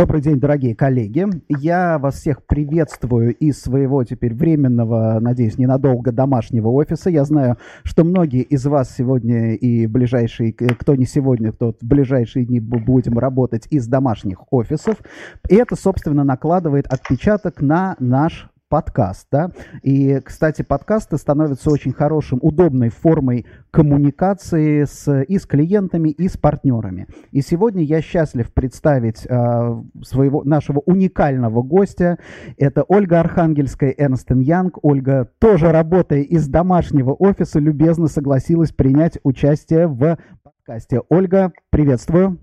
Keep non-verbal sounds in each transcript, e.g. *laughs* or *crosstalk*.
Добрый день, дорогие коллеги. Я вас всех приветствую из своего теперь временного, надеюсь, ненадолго домашнего офиса. Я знаю, что многие из вас сегодня и ближайшие, кто не сегодня, кто в ближайшие дни будем работать из домашних офисов. И это, собственно, накладывает отпечаток на наш подкаст, да, и, кстати, подкасты становятся очень хорошим, удобной формой коммуникации с, и с клиентами, и с партнерами. И сегодня я счастлив представить э, своего, нашего уникального гостя. Это Ольга Архангельская, Эрнстен Янг. Ольга, тоже работая из домашнего офиса, любезно согласилась принять участие в подкасте. Ольга, приветствую.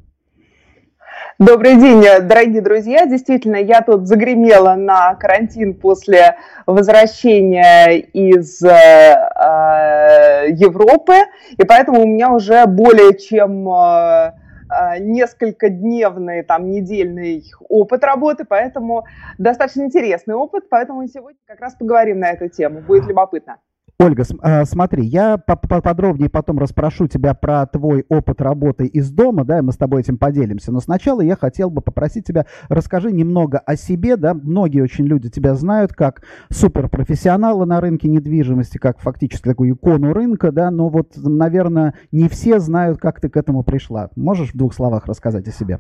Добрый день, дорогие друзья. Действительно, я тут загремела на карантин после возвращения из э, э Европы, и поэтому у меня уже более чем э, э, несколько дневный, там, недельный опыт работы, поэтому достаточно интересный опыт, поэтому сегодня как раз поговорим на эту тему. Будет любопытно. Ольга, э, смотри, я поподробнее потом расспрошу тебя про твой опыт работы из дома, да, и мы с тобой этим поделимся. Но сначала я хотел бы попросить тебя, расскажи немного о себе, да, многие очень люди тебя знают как суперпрофессионала на рынке недвижимости, как фактически такую икону рынка, да, но вот, наверное, не все знают, как ты к этому пришла. Можешь в двух словах рассказать о себе?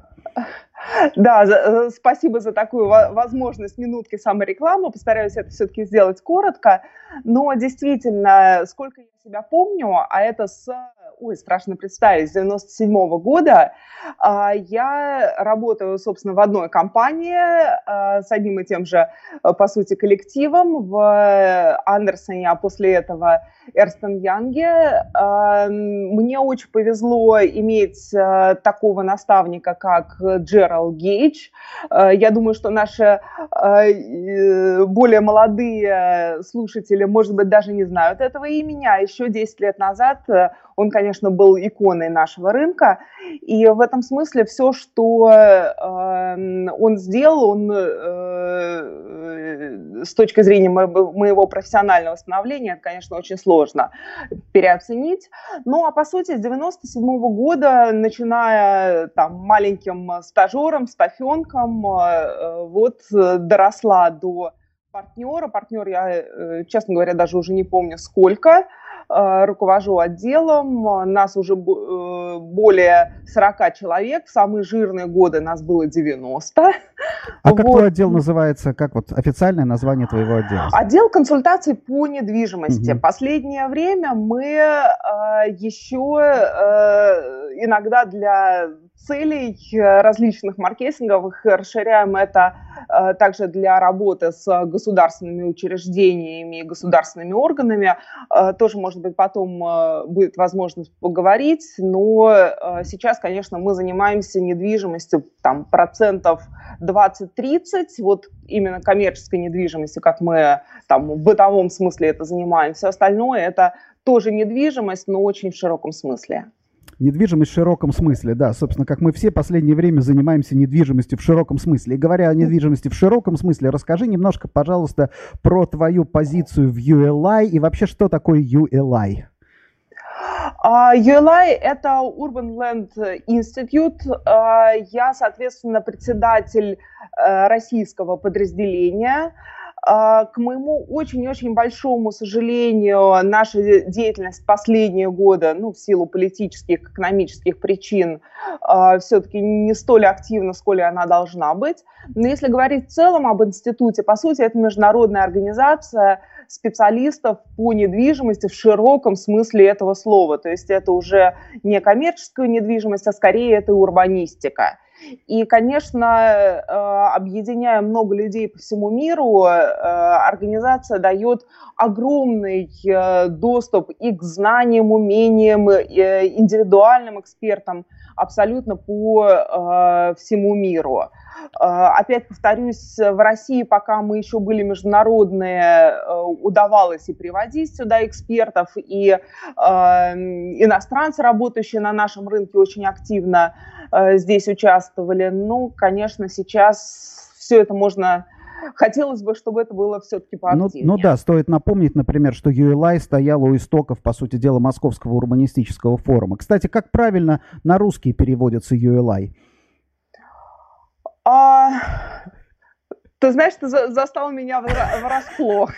Да, э, спасибо за такую возможность минутки саморекламы. Постараюсь это все-таки сделать коротко. Но действительно, сколько я себя помню, а это с ой, страшно представить, с 97 -го года а, я работаю, собственно, в одной компании а, с одним и тем же, по сути, коллективом в Андерсоне, а после этого Эрстон Янге. А, мне очень повезло иметь такого наставника, как Джерал Гейдж. Я думаю, что наши более молодые слушатели, может быть, даже не знают этого имени, а еще 10 лет назад он, конечно, был иконой нашего рынка. И в этом смысле все, что э, он сделал, он э, с точки зрения моего профессионального становления, это, конечно, очень сложно переоценить. Ну, а по сути, с 97 -го года, начиная там маленьким стажером, стафенком, э, вот доросла до партнера. Партнер я, э, честно говоря, даже уже не помню сколько. Э, руковожу отделом, нас уже э, более 40 человек, в самые жирные годы нас было 90. А как вот. твой отдел называется, как вот официальное название твоего отдела? Отдел консультаций по недвижимости. Угу. Последнее время мы э, еще иногда для целей э, различных маркетинговых расширяем это э, также для работы с государственными учреждениями и государственными органами. Э, тоже, может быть, потом будет возможность поговорить, но сейчас, конечно, мы занимаемся недвижимостью там, процентов 20-30, вот именно коммерческой недвижимостью, как мы там в бытовом смысле это занимаемся. Остальное это тоже недвижимость, но очень в широком смысле. Недвижимость в широком смысле, да. Собственно, как мы все последнее время занимаемся недвижимостью в широком смысле. И говоря о недвижимости в широком смысле, расскажи немножко, пожалуйста, про твою позицию в ULI и вообще, что такое ULI? Uh, ULI – это Urban Land Institute. Uh, я, соответственно, председатель uh, российского подразделения. А, к моему очень-очень большому сожалению, наша деятельность последние годы, ну, в силу политических, экономических причин, а, все-таки не столь активна, сколь она должна быть. Но если говорить в целом об институте, по сути, это международная организация специалистов по недвижимости в широком смысле этого слова. То есть это уже не коммерческая недвижимость, а скорее это урбанистика. И, конечно, э, объединяя много людей по всему миру, э, организация дает огромный э, доступ и к знаниям, умениям, индивидуальным экспертам абсолютно по всему миру. Опять повторюсь, в России, пока мы еще были международные, удавалось и приводить сюда экспертов, и иностранцы, работающие на нашем рынке, очень активно здесь участвовали. Ну, конечно, сейчас все это можно хотелось бы, чтобы это было все-таки поактивнее. Ну, ну да, стоит напомнить, например, что ULI стоял у истоков, по сути дела, Московского урбанистического форума. Кстати, как правильно на русский переводится ULI? А, Ты знаешь, ты застал меня врасплох.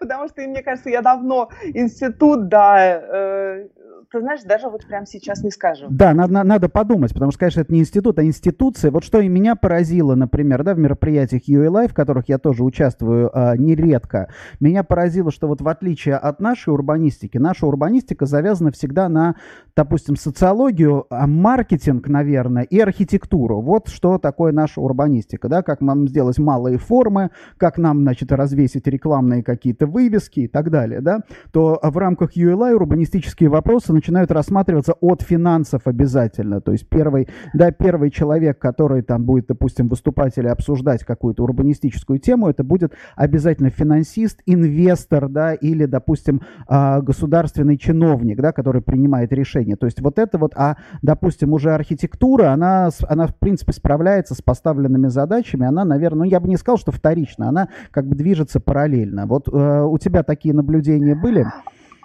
Потому что, мне кажется, я давно институт, да, э, ты знаешь, даже вот прямо сейчас не скажу. Да, надо, надо подумать, потому что, конечно, это не институт, а институция. Вот что и меня поразило, например, да, в мероприятиях UALI, в которых я тоже участвую а, нередко, меня поразило, что вот в отличие от нашей урбанистики, наша урбанистика завязана всегда на, допустим, социологию, а маркетинг, наверное, и архитектуру. Вот что такое наша урбанистика, да, как нам сделать малые формы, как нам, значит, развесить рекламные какие-то вывески и так далее, да, то в рамках ULI урбанистические вопросы начинают рассматриваться от финансов обязательно. То есть первый, да, первый человек, который там будет, допустим, выступать или обсуждать какую-то урбанистическую тему, это будет обязательно финансист, инвестор, да, или, допустим, а, государственный чиновник, да, который принимает решение. То есть вот это вот, а, допустим, уже архитектура, она, она в принципе справляется с поставленными задачами, она, наверное, ну, я бы не сказал, что вторично, она как бы движется параллельно. Вот э, у тебя такие наблюдения были?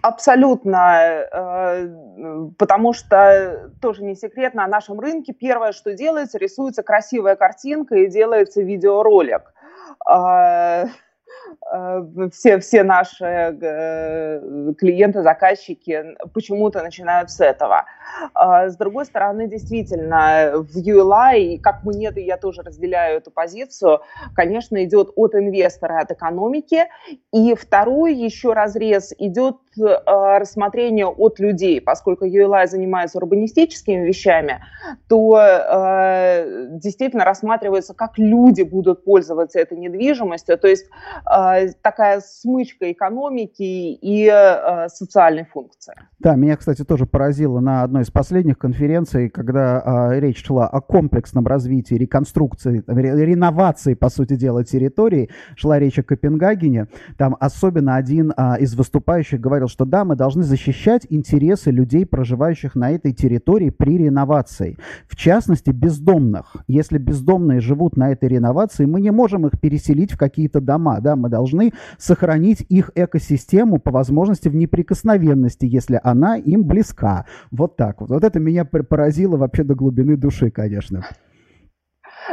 Абсолютно, э, потому что тоже не секрет, на нашем рынке первое, что делается, рисуется красивая картинка и делается видеоролик. Э, все, все наши э, клиенты, заказчики почему-то начинают с этого. А с другой стороны, действительно, в ULI, как мы нет, я тоже разделяю эту позицию, конечно, идет от инвестора, от экономики. И второй еще разрез идет э, рассмотрение от людей. Поскольку ULI занимается урбанистическими вещами, то действительно рассматривается, как люди будут пользоваться этой недвижимостью. То есть такая смычка экономики и э, социальной функции. Да, меня, кстати, тоже поразило на одной из последних конференций, когда э, речь шла о комплексном развитии, реконструкции, реновации, по сути дела, территории, шла речь о Копенгагене. Там особенно один из выступающих говорил, что да, мы должны защищать интересы людей, проживающих на этой территории при реновации. В частности, бездомных. Если бездомные живут на этой реновации, мы не можем их переселить в какие-то дома, да, мы должны сохранить их экосистему по возможности в неприкосновенности, если она им близка. Вот так вот. Вот это меня поразило вообще до глубины души, конечно.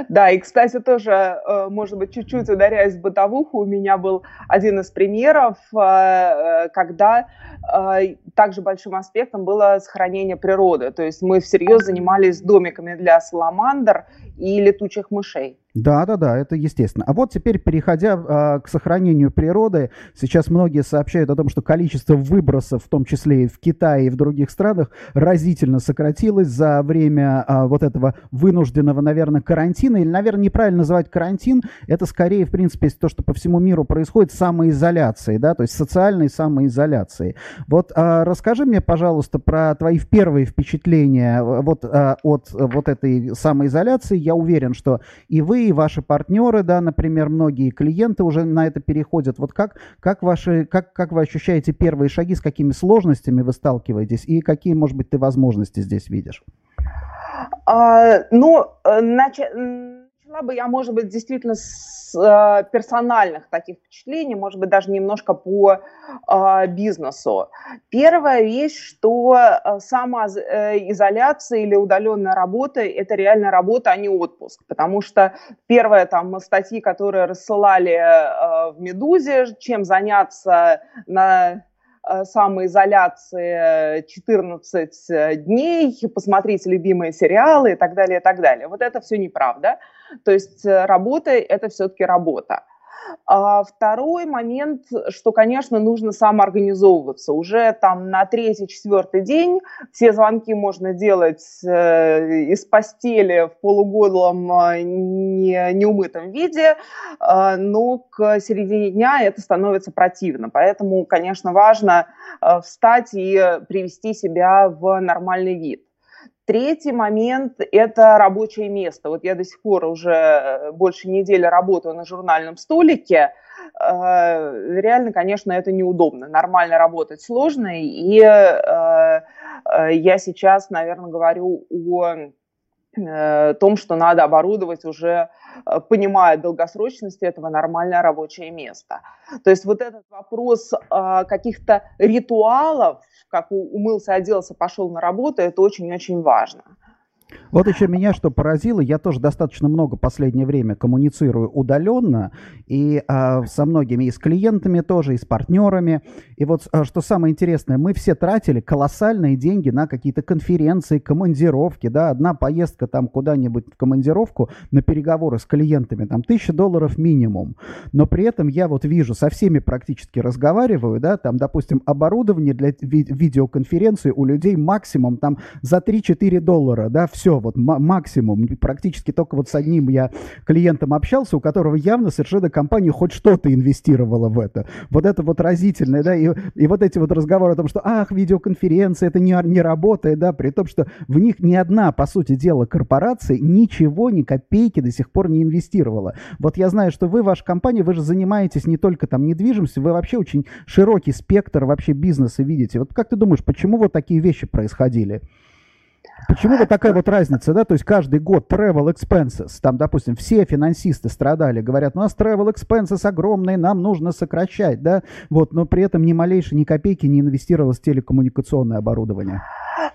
Да, и, кстати, тоже, э, может быть, чуть-чуть ударяясь в бытовуху, у меня был один из примеров, э, э, когда также большим аспектом было сохранение природы. То есть мы всерьез занимались домиками для саламандр и летучих мышей. Да, да, да, это естественно. А вот теперь, переходя э, к сохранению природы, сейчас многие сообщают о том, что количество выбросов, в том числе и в Китае и в других странах, разительно сократилось за время э, вот этого вынужденного, наверное, карантина. Или, наверное, неправильно называть карантин. Это скорее, в принципе, то, что по всему миру происходит, самоизоляции, да, то есть социальной самоизоляции. Вот э, расскажи мне, пожалуйста, про твои первые впечатления вот, э, от вот этой самоизоляции. Я уверен, что и вы, и ваши партнеры, да, например, многие клиенты уже на это переходят. Вот как, как, ваши, как, как вы ощущаете первые шаги, с какими сложностями вы сталкиваетесь и какие, может быть, ты возможности здесь видишь? А, ну, э, значит начала бы я, может быть, действительно с э, персональных таких впечатлений, может быть, даже немножко по э, бизнесу. Первая вещь, что э, самоизоляция или удаленная работа – это реально работа, а не отпуск. Потому что первые там статьи, которые рассылали э, в «Медузе», чем заняться на Э, самоизоляции 14 э, дней, посмотреть любимые сериалы и так далее, и так далее. Вот это все неправда. То есть э, работа – это все-таки работа. А второй момент, что, конечно, нужно самоорганизовываться. Уже там на третий-четвертый день все звонки можно делать э, из постели в полуголом э, не, неумытом виде, э, но к середине дня это становится противно. Поэтому, конечно, важно встать и привести себя в нормальный вид. Третий момент – это рабочее место. Вот я до сих пор уже э, больше недели работаю на журнальном столике. Э, реально, конечно, это неудобно. Нормально работать сложно. И э, я сейчас, наверное, говорю о том, что надо оборудовать уже Э, понимая долгосрочность этого, нормальное рабочее место. То есть вот этот вопрос э, каких-то ритуалов, как умылся, оделся, пошел на работу, это очень-очень важно. Вот еще меня что поразило, я тоже достаточно много последнее время коммуницирую удаленно, и а, со многими, и с клиентами тоже, и с партнерами. И вот а, что самое интересное, мы все тратили колоссальные деньги на какие-то конференции, командировки, да, одна поездка там куда-нибудь в командировку на переговоры с клиентами, там тысяча долларов минимум. Но при этом я вот вижу, со всеми практически разговариваю, да, там, допустим, оборудование для ви- видеоконференции у людей максимум там за 3-4 доллара, да, все, вот максимум. Практически только вот с одним я клиентом общался, у которого явно совершенно компания хоть что-то инвестировала в это. Вот это вот разительное, да, и, и вот эти вот разговоры о том, что, ах, видеоконференция, это не, не работает, да, при том, что в них ни одна, по сути дела, корпорация ничего, ни копейки до сих пор не инвестировала. Вот я знаю, что вы, ваша компания, вы же занимаетесь не только там недвижимостью, вы вообще очень широкий спектр вообще бизнеса видите. Вот как ты думаешь, почему вот такие вещи происходили? Почему вот такая вот разница, да? То есть каждый год travel expenses, там, допустим, все финансисты страдали, говорят, у нас travel expenses огромные, нам нужно сокращать, да? Вот, но при этом ни малейшей, ни копейки не инвестировалось в телекоммуникационное оборудование.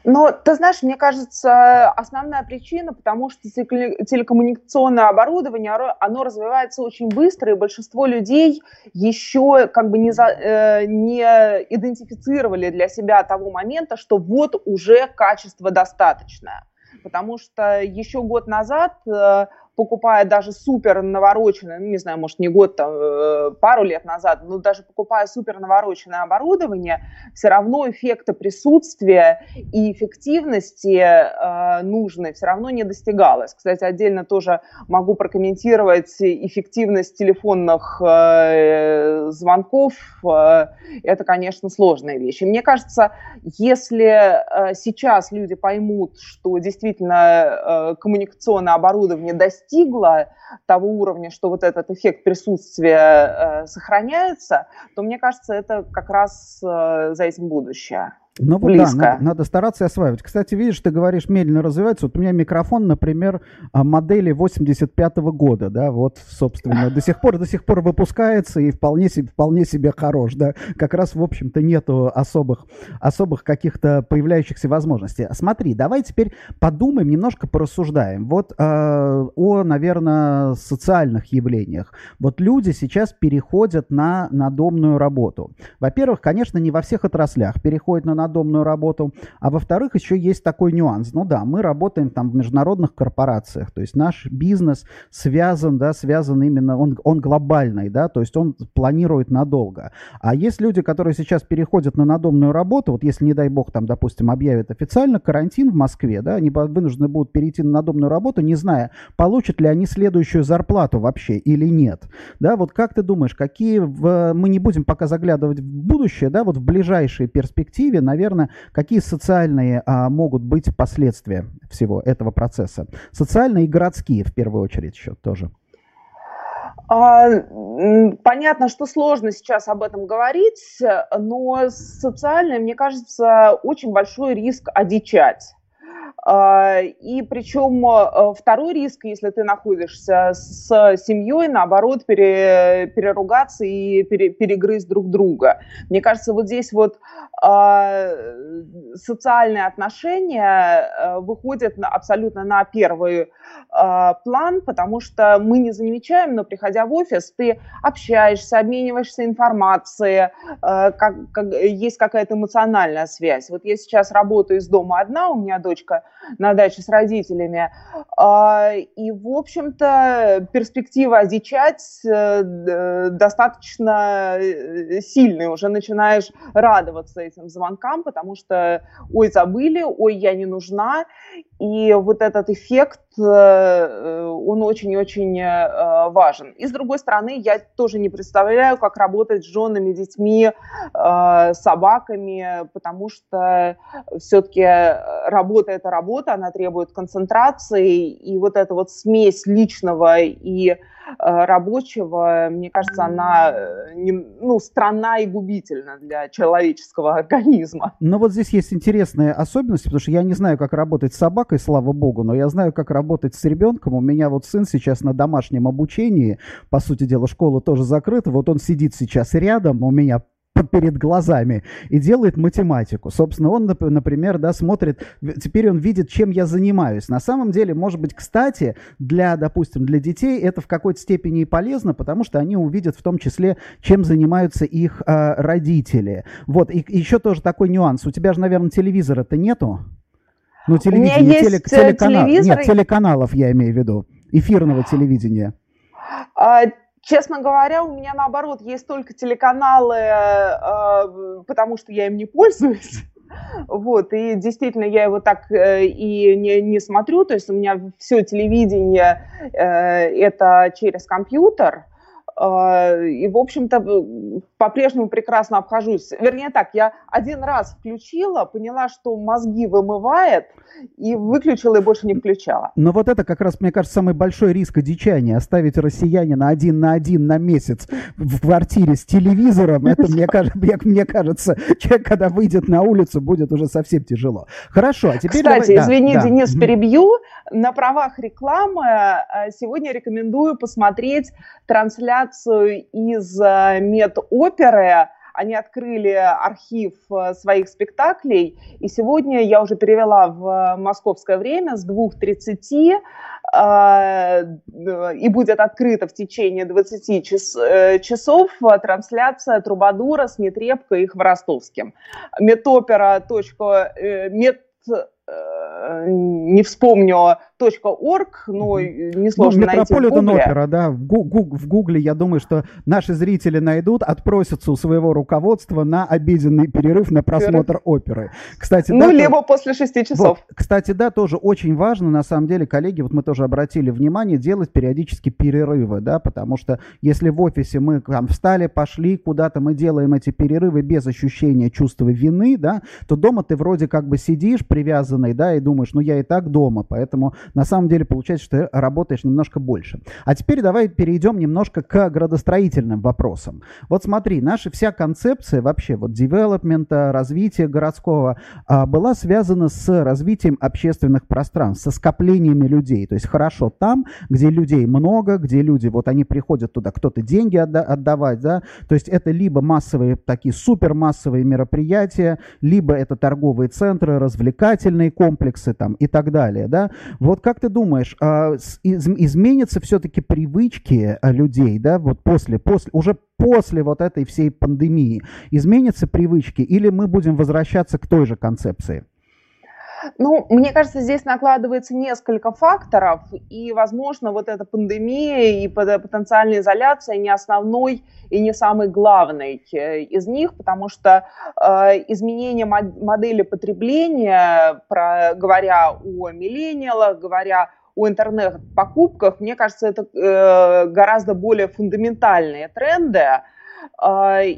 Но, ты знаешь, мне кажется, основная причина, потому что телекоммуникационное оборудование, оно развивается очень быстро, и большинство людей еще как бы не, за, э, не идентифицировали для себя того момента, что вот уже качество достаточное. Потому что еще год назад э, покупая даже супер навороченное, ну, не знаю, может, не год, там, э, пару лет назад, но даже покупая супер навороченное оборудование, все равно эффекта присутствия и эффективности э, нужной все равно не достигалось. Кстати, отдельно тоже могу прокомментировать эффективность телефонных э, звонков. Э, это, конечно, сложная вещь. И мне кажется, если э, сейчас люди поймут, что действительно э, коммуникационное оборудование достигнет достигла того уровня, что вот этот эффект присутствия э, сохраняется, то мне кажется, это как раз э, за этим будущее. Ну вот Близко. да, надо, надо стараться осваивать. Кстати, видишь, ты говоришь, медленно развивается. Вот у меня микрофон, например, а, модели 85-го года, да, вот, собственно, до сих пор, до сих пор выпускается и вполне себе, вполне себе хорош, да. Как раз, в общем-то, нету особых, особых каких-то появляющихся возможностей. Смотри, давай теперь подумаем, немножко порассуждаем. Вот э, о, наверное, социальных явлениях. Вот люди сейчас переходят на надомную работу. Во-первых, конечно, не во всех отраслях переходят на надомную работу. А во-вторых, еще есть такой нюанс. Ну да, мы работаем там в международных корпорациях, то есть наш бизнес связан, да, связан именно, он, он глобальный, да, то есть он планирует надолго. А есть люди, которые сейчас переходят на надомную работу, вот если, не дай бог, там, допустим, объявят официально карантин в Москве, да, они вынуждены будут перейти на надомную работу, не зная, получат ли они следующую зарплату вообще или нет. Да, вот как ты думаешь, какие, в, мы не будем пока заглядывать в будущее, да, вот в ближайшей перспективе, наверное, наверное, какие социальные а, могут быть последствия всего этого процесса? Социальные и городские, в первую очередь, еще тоже. А, понятно, что сложно сейчас об этом говорить, но социально, мне кажется, очень большой риск одичать. А, и причем а, второй риск, если ты находишься с семьей, наоборот, пере, переругаться и пере, перегрызть друг друга. Мне кажется, вот здесь вот а, социальные отношения выходят абсолютно на первый план, потому что мы не замечаем, но приходя в офис, ты общаешься, обмениваешься информацией, как, как, есть какая-то эмоциональная связь. Вот я сейчас работаю из дома одна, у меня дочка на даче с родителями. А, и, в общем-то, перспектива одичать э, достаточно э, сильная. Уже начинаешь радоваться этим звонкам, потому что, ой, забыли, ой, я не нужна. И вот этот эффект, э, он очень-очень важен. И, с другой стороны, я тоже не представляю, как работать с женами, детьми, собаками, потому что все-таки работа – это работа, она требует концентрации, и вот эта вот смесь личного и э, рабочего, мне кажется, она э, не, ну, странна и губительна для человеческого организма. Но вот здесь есть интересная особенность, потому что я не знаю, как работать с собакой, слава богу, но я знаю, как работать с ребенком. У меня вот сын сейчас на домашнем обучении, по сути дела, школа тоже закрыта, вот он сидит сейчас рядом, у меня перед глазами и делает математику. Собственно, он, например, да, смотрит, теперь он видит, чем я занимаюсь. На самом деле, может быть, кстати, для, допустим, для детей это в какой-то степени и полезно, потому что они увидят в том числе, чем занимаются их э, родители. Вот, и, еще тоже такой нюанс. У тебя же, наверное, телевизора-то нету? Ну, телевидение, телек, э, телеканал, телевизор... Нет, телеканалов я имею в виду, эфирного *gasps* телевидения. А, честно говоря, у меня наоборот есть только телеканалы, э, потому что я им не пользуюсь. *laughs* Вот, и действительно я его так э, и не, не смотрю, то есть у меня все телевидение э, это через компьютер, и, в общем-то, по-прежнему прекрасно обхожусь. Вернее так, я один раз включила, поняла, что мозги вымывает, и выключила и больше не включала. Но вот это как раз, мне кажется, самый большой риск одичания. Оставить россиянина один на один на месяц в квартире с телевизором, это, мне, кажется, мне кажется, человек, когда выйдет на улицу, будет уже совсем тяжело. Хорошо, а теперь... Кстати, давай... извини, да, Денис, да. перебью. На правах рекламы э, сегодня рекомендую посмотреть трансляцию из э, медоперы. Они открыли архив э, своих спектаклей, и сегодня я уже перевела в московское время с 2.30 и будет открыта в течение 20 часов трансляция Трубадура с Нетребко и Хворостовским. Медопера. Мед Э, не вспомню .org, но несложно ну, найти в Гугле. опера, да, в, гуг, в Гугле, я думаю, что наши зрители найдут, отпросятся у своего руководства на обеденный перерыв на просмотр оперы. Кстати, ну, да, либо то... после шести часов. Вот, кстати, да, тоже очень важно, на самом деле, коллеги, вот мы тоже обратили внимание, делать периодически перерывы, да, потому что если в офисе мы там встали, пошли куда-то, мы делаем эти перерывы без ощущения чувства вины, да, то дома ты вроде как бы сидишь привязанный, да, и думаешь, ну я и так дома, поэтому на самом деле получается, что ты работаешь немножко больше. А теперь давай перейдем немножко к градостроительным вопросам. Вот смотри, наша вся концепция вообще вот девелопмента, развития городского а, была связана с развитием общественных пространств, со скоплениями людей. То есть хорошо там, где людей много, где люди, вот они приходят туда, кто-то деньги отда- отдавать, да, то есть это либо массовые, такие супермассовые мероприятия, либо это торговые центры, развлекательные комплексы там и так далее, да. Вот как ты думаешь, а, изменятся все-таки привычки а, людей, да, вот после, после, уже после вот этой всей пандемии, изменятся привычки или мы будем возвращаться к той же концепции? Ну, мне кажется, здесь накладывается несколько факторов, и, возможно, вот эта пандемия и потенциальная изоляция не основной и не самый главный э, из них, потому что э, изменение модели потребления, про, говоря о миллениалах, говоря о интернет-покупках, мне кажется, это э, гораздо более фундаментальные тренды,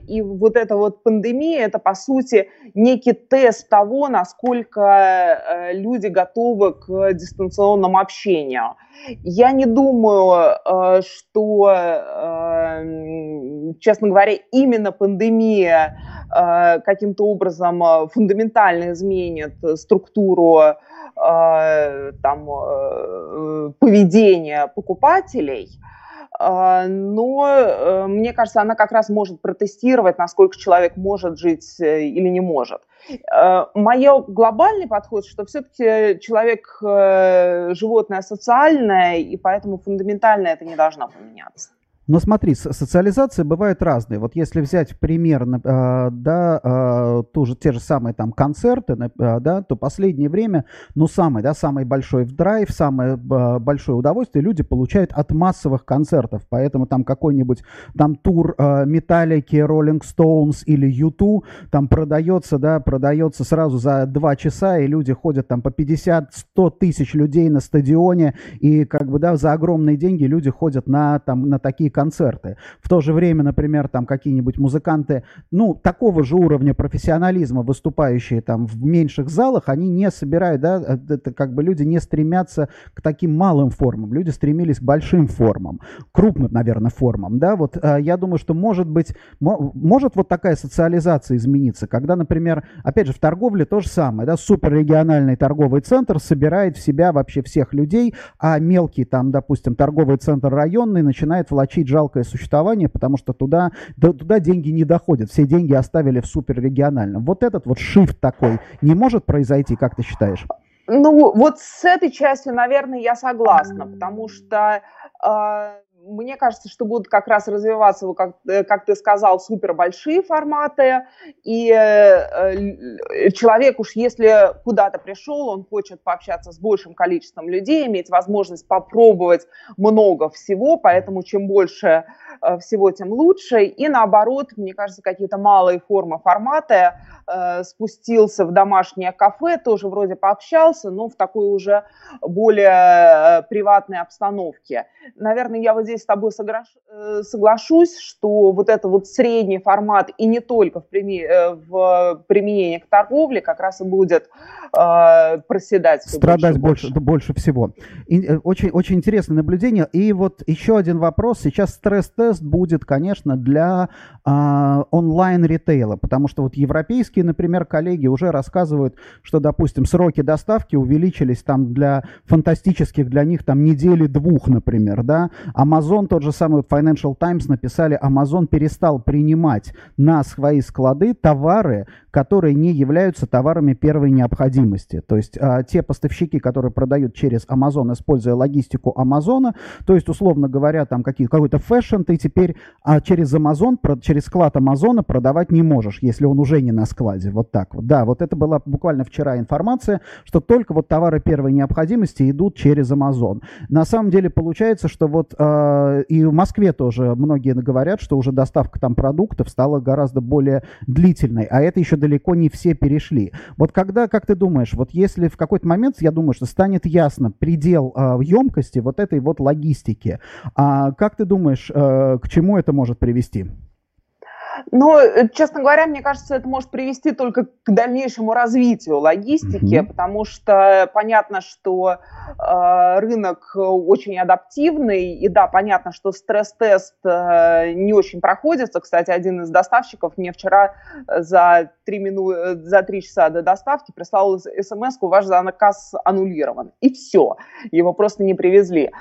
и вот эта вот пандемия, это, по сути, некий тест того, насколько э, люди готовы к дистанционному общению. Я не думаю, э, что, э, честно говоря, именно пандемия каким-то образом фундаментально изменит структуру там, поведения покупателей – а, но э, мне кажется, она как раз может протестировать, насколько человек может жить э, или не может. Э, Мой глобальный подход, что все-таки человек животное социальное, и поэтому фундаментально это не должно поменяться. Но смотри, социализация бывает разные. Вот если взять пример, э, да, э, ту же, те же самые там концерты, э, да, то последнее время, ну, самый, да, самый большой в драйв, самое большое удовольствие люди получают от массовых концертов. Поэтому там какой-нибудь там тур Металлики, Rolling Stones или U2 там продается, да, продается сразу за два часа, и люди ходят там по 50-100 тысяч людей на стадионе, и как бы, да, за огромные деньги люди ходят на, там, на такие концерты. В то же время, например, там какие-нибудь музыканты, ну, такого же уровня профессионализма, выступающие там в меньших залах, они не собирают, да, э, это как бы люди не стремятся к таким малым формам, люди стремились к большим формам, крупным, наверное, формам, да, вот э, я думаю, что может быть, может вот такая социализация измениться, когда, например, опять же, в торговле то же самое, да, суперрегиональный торговый центр собирает в себя вообще всех людей, а мелкий там, допустим, торговый центр районный начинает влачить жалкое существование, потому что туда, туда деньги не доходят. Все деньги оставили в суперрегиональном. Вот этот вот шифт такой не может произойти, как ты считаешь? Ну, вот с этой частью, наверное, я согласна, потому что э, мне кажется, что будут как раз развиваться, как, э, как ты сказал, супер большие форматы, и э, человек уж если куда-то пришел, он хочет пообщаться с большим количеством людей, иметь возможность попробовать много всего, поэтому чем больше э, всего, тем лучше. И наоборот, мне кажется, какие-то малые формы, форматы э, спустился в домашнее кафе, тоже вроде пообщался, но в такой уже более э, приватной обстановке. Наверное, я вот здесь с тобой э, соглашусь, что вот это вот средний формат и не только в, э, в применении к торговле как раз и будет э, проседать. Страдать больше, больше. больше всего. И, очень, очень интересное наблюдение. И вот еще один вопрос. Сейчас стресс-тест будет, конечно, для э, онлайн-ритейла, потому что вот европейские, например, коллеги уже рассказывают, что, допустим, сроки доставки увеличились там для фантастических для них там недели двух, например, да. Amazon, тот же самый Financial Times написали, Amazon перестал принимать на свои склады товары, которые не являются товарами первой необходимости. То есть а, те поставщики, которые продают через Amazon, используя логистику Амазона, то есть, условно говоря, там какие, какой-то fashion ты теперь а, через Amazon, про, через склад Амазона продавать не можешь, если он уже не на складе. Вот так вот. Да, вот это была буквально вчера информация, что только вот товары первой необходимости идут через Amazon. На самом деле получается, что вот э, и в Москве тоже многие говорят, что уже доставка там продуктов стала гораздо более длительной, а это еще далеко не все перешли. Вот когда, как ты думаешь, вот если в какой-то момент, я думаю, что станет ясно предел емкости вот этой вот логистики, а как ты думаешь, э, к чему это может привести? Но, э, честно говоря, мне кажется, это может привести только к дальнейшему развитию логистики, mm-hmm. потому что понятно, что э, рынок очень адаптивный, и да, понятно, что стресс-тест э, не очень проходится. Кстати, один из доставщиков мне вчера за три, мину... за три часа до доставки прислал смс ваш заказ аннулирован. И все, его просто не привезли.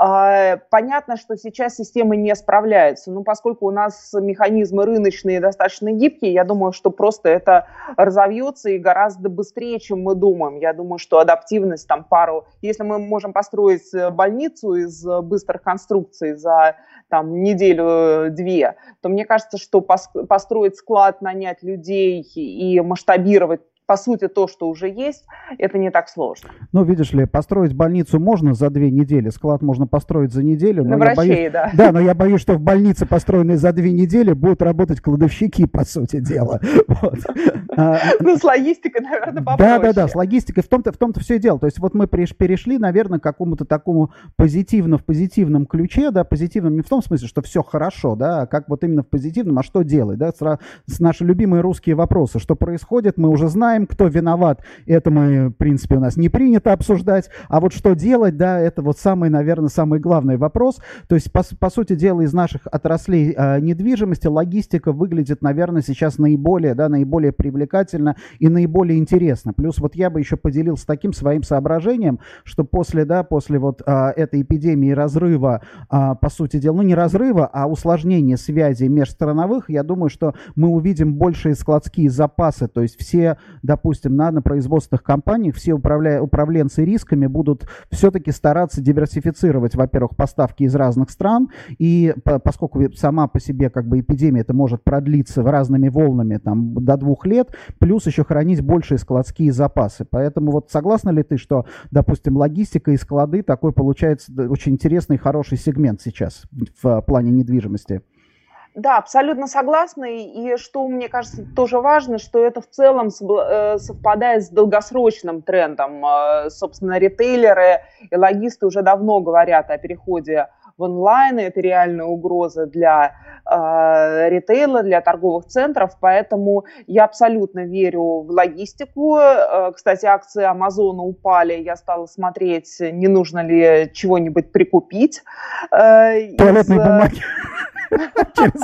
Э, понятно, что сейчас система не справляется, но поскольку у нас механизмы рынка рыночные достаточно гибкие, я думаю, что просто это разовьется и гораздо быстрее, чем мы думаем. Я думаю, что адаптивность там пару... Если мы можем построить э, больницу из э, быстрых конструкций за там неделю-две, то мне кажется, что построить склад, нанять людей и масштабировать по сути, то, что уже есть, это не так сложно. Ну, видишь ли, построить больницу можно за две недели, склад можно построить за неделю. Но На врачей, боюсь, да. Да, но я боюсь, что в больнице, построенной за две недели, будут работать кладовщики, по сути дела. *laughs* А, ну, с логистикой, наверное, попроще. Да, да, да, с логистикой в том-то, в том-то все и дело. То есть вот мы перешли, наверное, к какому-то такому позитивно, в позитивном ключе, да, позитивном не в том смысле, что все хорошо, да, а как вот именно в позитивном, а что делать, да, наши любимые русские вопросы, что происходит, мы уже знаем, знаем, кто виноват. Это мы, в принципе, у нас не принято обсуждать. А вот что делать, да, это вот самый, наверное, самый главный вопрос. То есть, по, по сути дела, из наших отраслей э, недвижимости логистика выглядит, наверное, сейчас наиболее, да, наиболее привлекательно и наиболее интересно. Плюс вот я бы еще поделился таким своим соображением, что после, да, после вот э, этой эпидемии разрыва, э, по сути дела, ну не разрыва, а усложнения связи межстрановых, я думаю, что мы увидим большие складские запасы, то есть все допустим, на, на производственных компаниях все управля... управленцы рисками будут все-таки стараться диверсифицировать, во-первых, поставки из разных стран, и по, поскольку сама по себе как бы эпидемия это может продлиться разными волнами там, до двух лет, плюс еще хранить большие складские запасы. Поэтому вот согласна ли ты, что, допустим, логистика и склады такой получается очень интересный хороший сегмент сейчас в плане недвижимости? Да, абсолютно согласна. И что мне кажется тоже важно, что это в целом э, совпадает с долгосрочным трендом. Э, собственно, ритейлеры и логисты уже давно говорят о переходе в онлайн, и это реальная угроза для э, ритейла, для торговых центров, поэтому я абсолютно верю в логистику. Э, кстати, акции Амазона упали, я стала смотреть, не нужно ли чего-нибудь прикупить. Э, Туалетной из... бумаги. *laughs* Через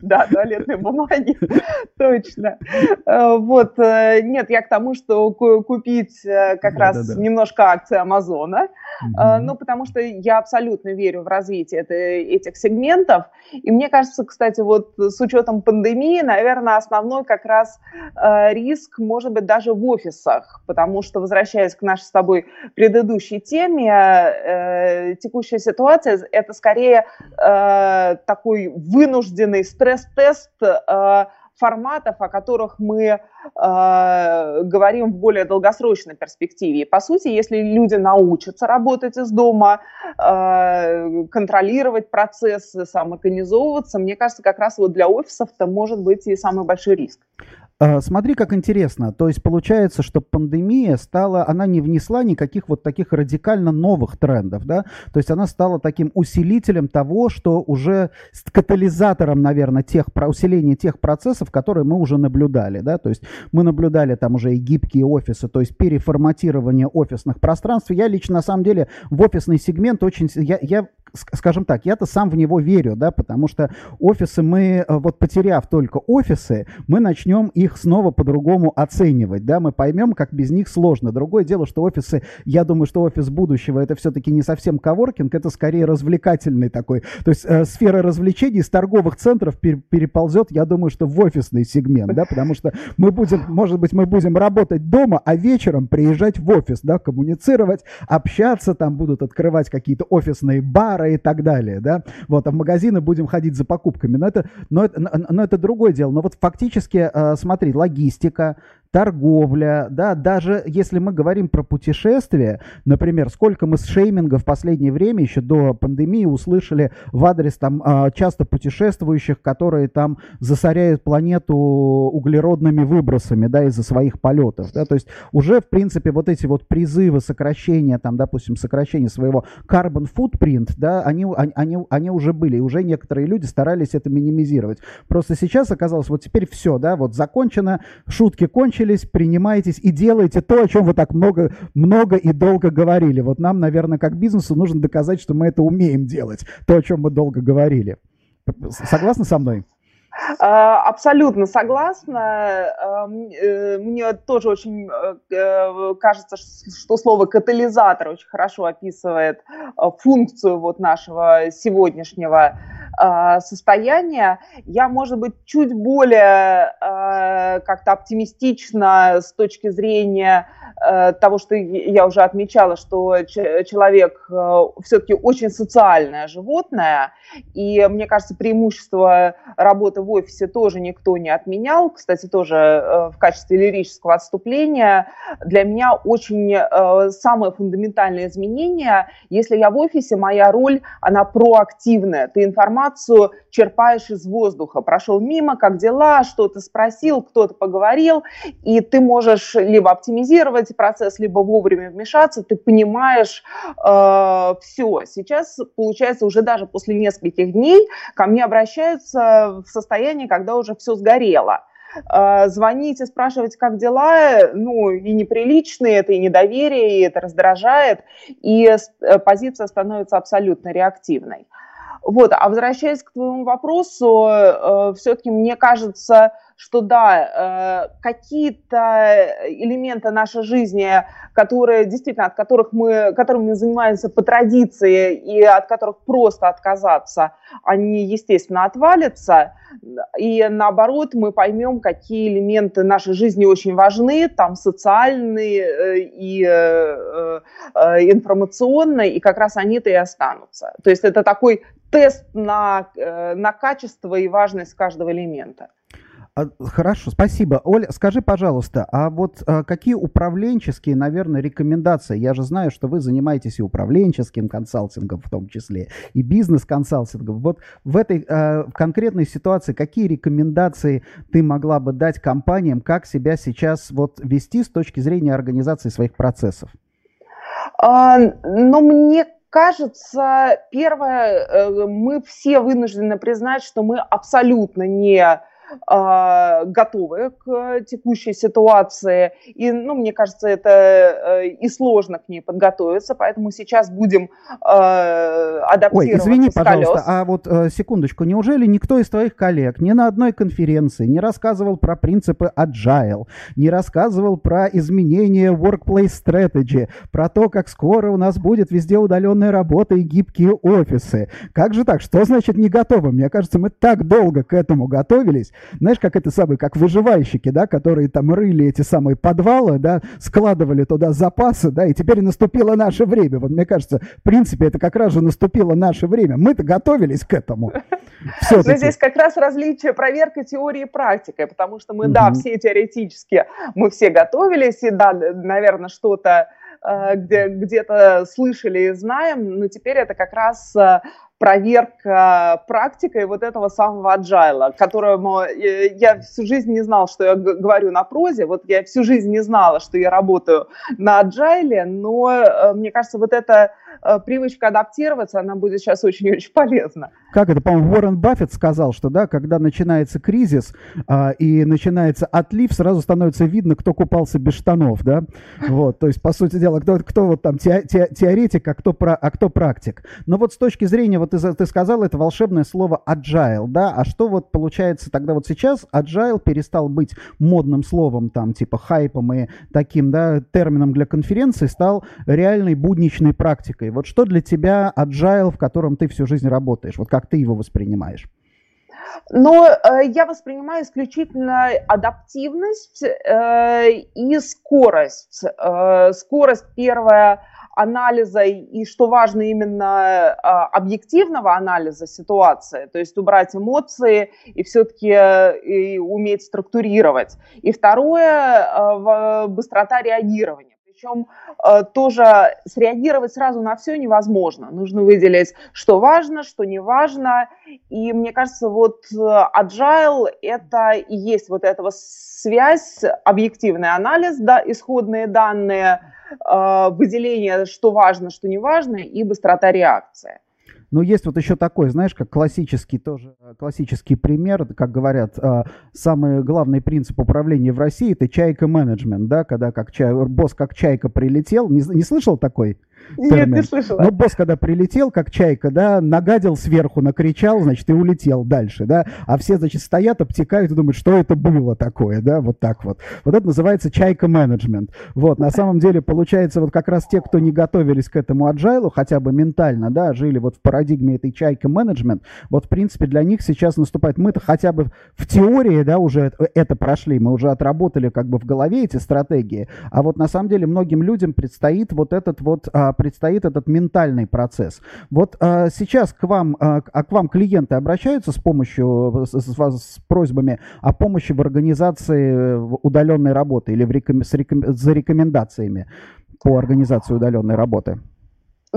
Да, туалетной бумаги, *laughs* точно. Э, вот, э, нет, я к тому, что купить э, как раз немножко акций Амазона, mm-hmm. ну, потому что я абсолютно верю в развитие это, этих сегментов. И мне кажется, кстати, вот с учетом пандемии, наверное, основной как раз э, риск может быть даже в офисах, потому что, возвращаясь к нашей с тобой предыдущей теме, э, текущая ситуация – это скорее э, такой вынужденный стресс-тест э, форматов, о которых мы э, говорим в более долгосрочной перспективе. По сути, если люди научатся работать из дома, э, контролировать процессы, самоорганизовываться, мне кажется, как раз вот для офисов это может быть и самый большой риск. А, смотри, как интересно. То есть получается, что пандемия стала, она не внесла никаких вот таких радикально новых трендов, да? То есть она стала таким усилителем того, что уже катализатором, наверное, тех, про тех процессов, которые мы уже наблюдали, да? То есть мы наблюдали там уже и гибкие офисы, то есть переформатирование офисных пространств. Я лично, на самом деле, в офисный сегмент очень... Я, я скажем так, я-то сам в него верю, да, потому что офисы мы, э, вот потеряв только офисы, мы начнем их снова по-другому оценивать, да, мы поймем, как без них сложно. Другое дело, что офисы, я думаю, что офис будущего это все-таки не совсем коворкинг, это скорее развлекательный такой, то есть э, сфера развлечений с торговых центров пер, переползет, я думаю, что в офисный сегмент, да, потому что мы будем, может быть, мы будем работать дома, а вечером приезжать в офис, да, коммуницировать, общаться, там будут открывать какие-то офисные бары, и так далее, да, вот, а в магазины будем ходить за покупками, но это, но это, но это другое дело, но вот фактически, э, смотри, логистика, торговля, да, даже если мы говорим про путешествия, например, сколько мы с шейминга в последнее время, еще до пандемии, услышали в адрес там а, часто путешествующих, которые там засоряют планету углеродными выбросами, да, из-за своих полетов, да, то есть уже, в принципе, вот эти вот призывы сокращения, там, допустим, сокращения своего carbon footprint, да, они, они, они уже были, и уже некоторые люди старались это минимизировать. Просто сейчас оказалось, вот теперь все, да, вот закончено, шутки кончились, закончились, принимайтесь и делайте то, о чем вы так много, много и долго говорили. Вот нам, наверное, как бизнесу нужно доказать, что мы это умеем делать, то, о чем мы долго говорили. Согласны со мной? А, абсолютно согласна. Эм, э, мне тоже очень э, кажется, что слово катализатор очень хорошо описывает э, функцию вот нашего сегодняшнего состояния. Я, может быть, чуть более как-то оптимистично с точки зрения того, что я уже отмечала, что человек все-таки очень социальное животное, и мне кажется, преимущество работы в офисе тоже никто не отменял. Кстати, тоже э, в качестве лирического отступления для меня очень э, самое фундаментальное изменение, если я в офисе, моя роль, она проактивная. Ты информацию черпаешь из воздуха. Прошел мимо, как дела, что-то спросил, кто-то поговорил, и ты можешь либо оптимизировать процесс, либо вовремя вмешаться, ты понимаешь э, все. Сейчас, получается, уже даже после нескольких дней ко мне обращаются в состоянии когда уже все сгорело. А, звонить и спрашивать, как дела, ну, и неприлично, это и недоверие, и это раздражает, и э, позиция становится абсолютно реактивной. Вот, а возвращаясь к твоему вопросу, э, все-таки мне кажется, что да, э, какие-то элементы нашей жизни, которые действительно, от которых мы, которыми мы занимаемся по традиции и от которых просто отказаться, они, естественно, отвалятся. И наоборот, мы поймем, какие элементы нашей жизни очень важны, там социальные э, и э, информационные, и как раз они-то и останутся. То есть это такой тест на, на качество и важность каждого элемента. А, хорошо, спасибо. Оля, скажи, пожалуйста, а вот а, какие управленческие, наверное, рекомендации? Я же знаю, что вы занимаетесь и управленческим консалтингом в том числе, и бизнес-консалтингом. Вот в этой а, конкретной ситуации какие рекомендации ты могла бы дать компаниям, как себя сейчас вот вести с точки зрения организации своих процессов? А, ну, мне кажется, первое, э, мы все вынуждены признать, что мы абсолютно не готовы к текущей ситуации. И, ну, мне кажется, это э, и сложно к ней подготовиться, поэтому сейчас будем э, адаптироваться Ой, извини, пожалуйста, а вот э, секундочку, неужели никто из твоих коллег ни на одной конференции не рассказывал про принципы agile, не рассказывал про изменение workplace strategy, про то, как скоро у нас будет везде удаленная работа и гибкие офисы? Как же так? Что значит не готовы? Мне кажется, мы так долго к этому готовились. Знаешь, как это самое, как выживальщики, да, которые там рыли эти самые подвалы, да, складывали туда запасы, да, и теперь наступило наше время. Вот мне кажется, в принципе, это как раз же наступило наше время. Мы-то готовились к этому. *laughs* Но здесь как раз различие проверка теории и практикой, потому что мы, да, все теоретически, мы все готовились, и да, наверное, что-то э, где, где-то слышали и знаем, но теперь это как раз э, проверка практикой вот этого самого agile, которому э, я всю жизнь не знал, что я говорю на прозе, вот я всю жизнь не знала, что я работаю на agile, но э, мне кажется, вот эта э, привычка адаптироваться, она будет сейчас очень-очень полезна. Как это, по-моему, Уоррен Баффет сказал, что, да, когда начинается кризис а, и начинается отлив, сразу становится видно, кто купался без штанов, да, вот, то есть, по сути дела, кто, кто вот там те, те, теоретик, а кто, а кто практик. Но вот с точки зрения вот ты, ты сказал это волшебное слово agile, да, а что вот получается тогда вот сейчас agile перестал быть модным словом, там, типа хайпом и таким, да, термином для конференции, стал реальной будничной практикой. Вот что для тебя agile, в котором ты всю жизнь работаешь, вот как ты его воспринимаешь? Но э, я воспринимаю исключительно адаптивность э, и скорость. Э, скорость первая анализа и, что важно, именно а, объективного анализа ситуации, то есть убрать эмоции и все-таки и уметь структурировать. И второе, а, быстрота реагирования. Причем э, тоже среагировать сразу на все невозможно. Нужно выделить, что важно, что не важно. И мне кажется, вот э, agile это и есть вот эта связь, объективный анализ, да, исходные данные, э, выделение, что важно, что не важно, и быстрота реакции. Но есть вот еще такой, знаешь, как классический тоже, э, классический пример, как говорят, э, самый главный принцип управления в России – это чайка-менеджмент, да, когда как чай, босс как чайка прилетел, не, не слышал такой? Нет, не слышала. Но босс, когда прилетел, как чайка, да, нагадил сверху, накричал, значит, и улетел дальше, да, а все, значит, стоят, обтекают и думают, что это было такое, да, вот так вот. Вот это называется чайка-менеджмент. Вот, на самом деле, получается, вот как раз те, кто не готовились к этому аджайлу, хотя бы ментально, да, жили вот в парадигме этой чайка-менеджмент, вот, в принципе, для них сейчас наступает, мы-то хотя бы в теории, да, уже это прошли, мы уже отработали как бы в голове эти стратегии, а вот на самом деле многим людям предстоит вот этот вот а, предстоит этот ментальный процесс. Вот а, сейчас к вам, а, а к вам клиенты обращаются с помощью, с, с, с просьбами о помощи в организации удаленной работы или в реком, с реком, за рекомендациями по организации удаленной работы?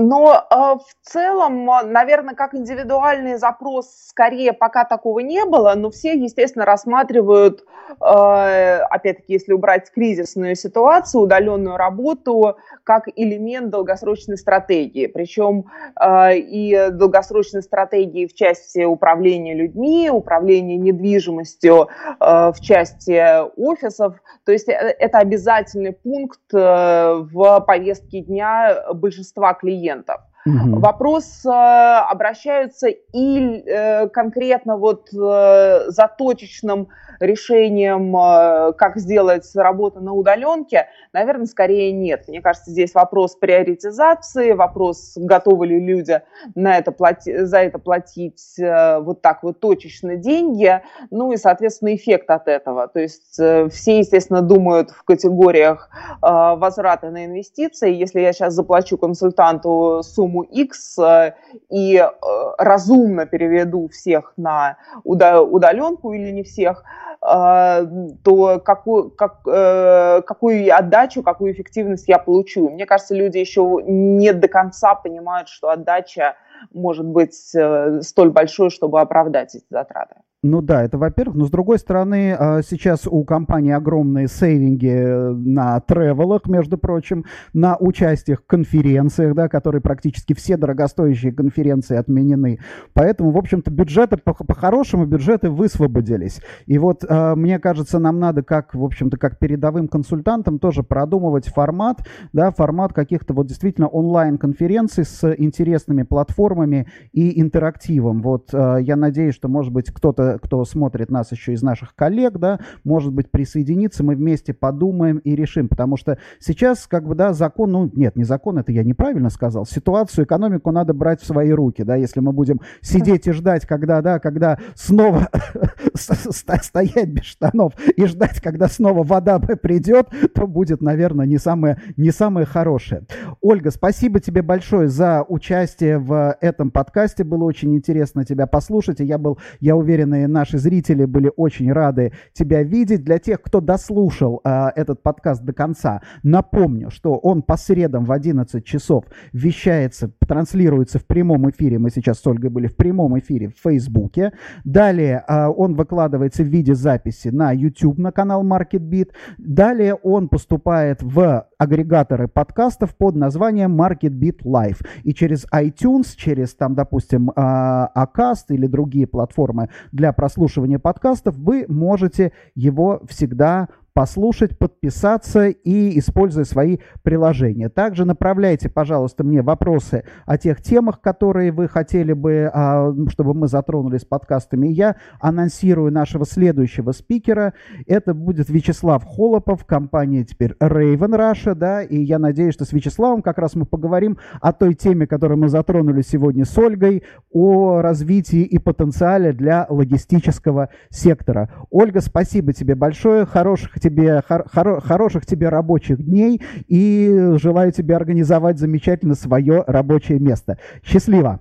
Но э, в целом, наверное, как индивидуальный запрос, скорее пока такого не было, но все, естественно, рассматривают, э, опять-таки, если убрать кризисную ситуацию, удаленную работу как элемент долгосрочной стратегии. Причем э, и долгосрочной стратегии в части управления людьми, управления недвижимостью э, в части офисов. То есть э, это обязательный пункт э, в повестке дня большинства клиентов клиентов. Угу. Вопрос э, обращаются и э, конкретно вот э, за точечным решением, э, как сделать работу на удаленке, наверное, скорее нет. Мне кажется, здесь вопрос приоритизации, вопрос, готовы ли люди на это плати, за это платить э, вот так вот точечно деньги, ну и, соответственно, эффект от этого. То есть э, все, естественно, думают в категориях возврата на инвестиции. Если я сейчас заплачу консультанту сумму X и разумно переведу всех на удаленку или не всех, а, то какую, как, э, какую отдачу, какую эффективность я получу. Мне кажется, люди еще не до конца понимают, что отдача может быть э, столь большой, чтобы оправдать эти затраты. Ну да, это во-первых. Но с другой стороны, а, сейчас у компании огромные сейвинги э, на тревелах, между прочим, на участиях в конференциях, да, которые практически все дорогостоящие конференции отменены. Поэтому, в общем-то, бюджеты, по-хорошему, бюджеты высвободились. И вот а, мне кажется, нам надо, как, в общем-то, как передовым консультантам тоже продумывать формат, да, формат каких-то вот действительно онлайн-конференций с интересными платформами и интерактивом. Вот а, я надеюсь, что, может быть, кто-то кто смотрит нас еще из наших коллег, да, может быть, присоединиться, мы вместе подумаем и решим, потому что сейчас, как бы, да, закон, ну, нет, не закон, это я неправильно сказал, ситуацию, экономику надо брать в свои руки, да, если мы будем сидеть и ждать, когда, да, когда снова *laughs* стоять без штанов и ждать, когда снова вода *laughs* придет, то будет, наверное, не самое, не самое хорошее. Ольга, спасибо тебе большое за участие в этом подкасте, было очень интересно тебя послушать, и я был, я уверен, наши зрители были очень рады тебя видеть. Для тех, кто дослушал э, этот подкаст до конца, напомню, что он по средам в 11 часов вещается, транслируется в прямом эфире. Мы сейчас с Ольгой были в прямом эфире в Фейсбуке. Далее э, он выкладывается в виде записи на YouTube, на канал MarketBeat. Далее он поступает в агрегаторы подкастов под названием MarketBeat Live. И через iTunes, через там, допустим, Acast или другие платформы для прослушивания подкастов, вы можете его всегда послушать, подписаться и используя свои приложения. Также направляйте, пожалуйста, мне вопросы о тех темах, которые вы хотели бы, а, чтобы мы затронули с подкастами. Я анонсирую нашего следующего спикера. Это будет Вячеслав Холопов, компания теперь Raven Russia, да, и я надеюсь, что с Вячеславом как раз мы поговорим о той теме, которую мы затронули сегодня с Ольгой, о развитии и потенциале для логистического сектора. Ольга, спасибо тебе большое, тебе, хор- хор- хороших тебе рабочих дней и желаю тебе организовать замечательно свое рабочее место. Счастливо!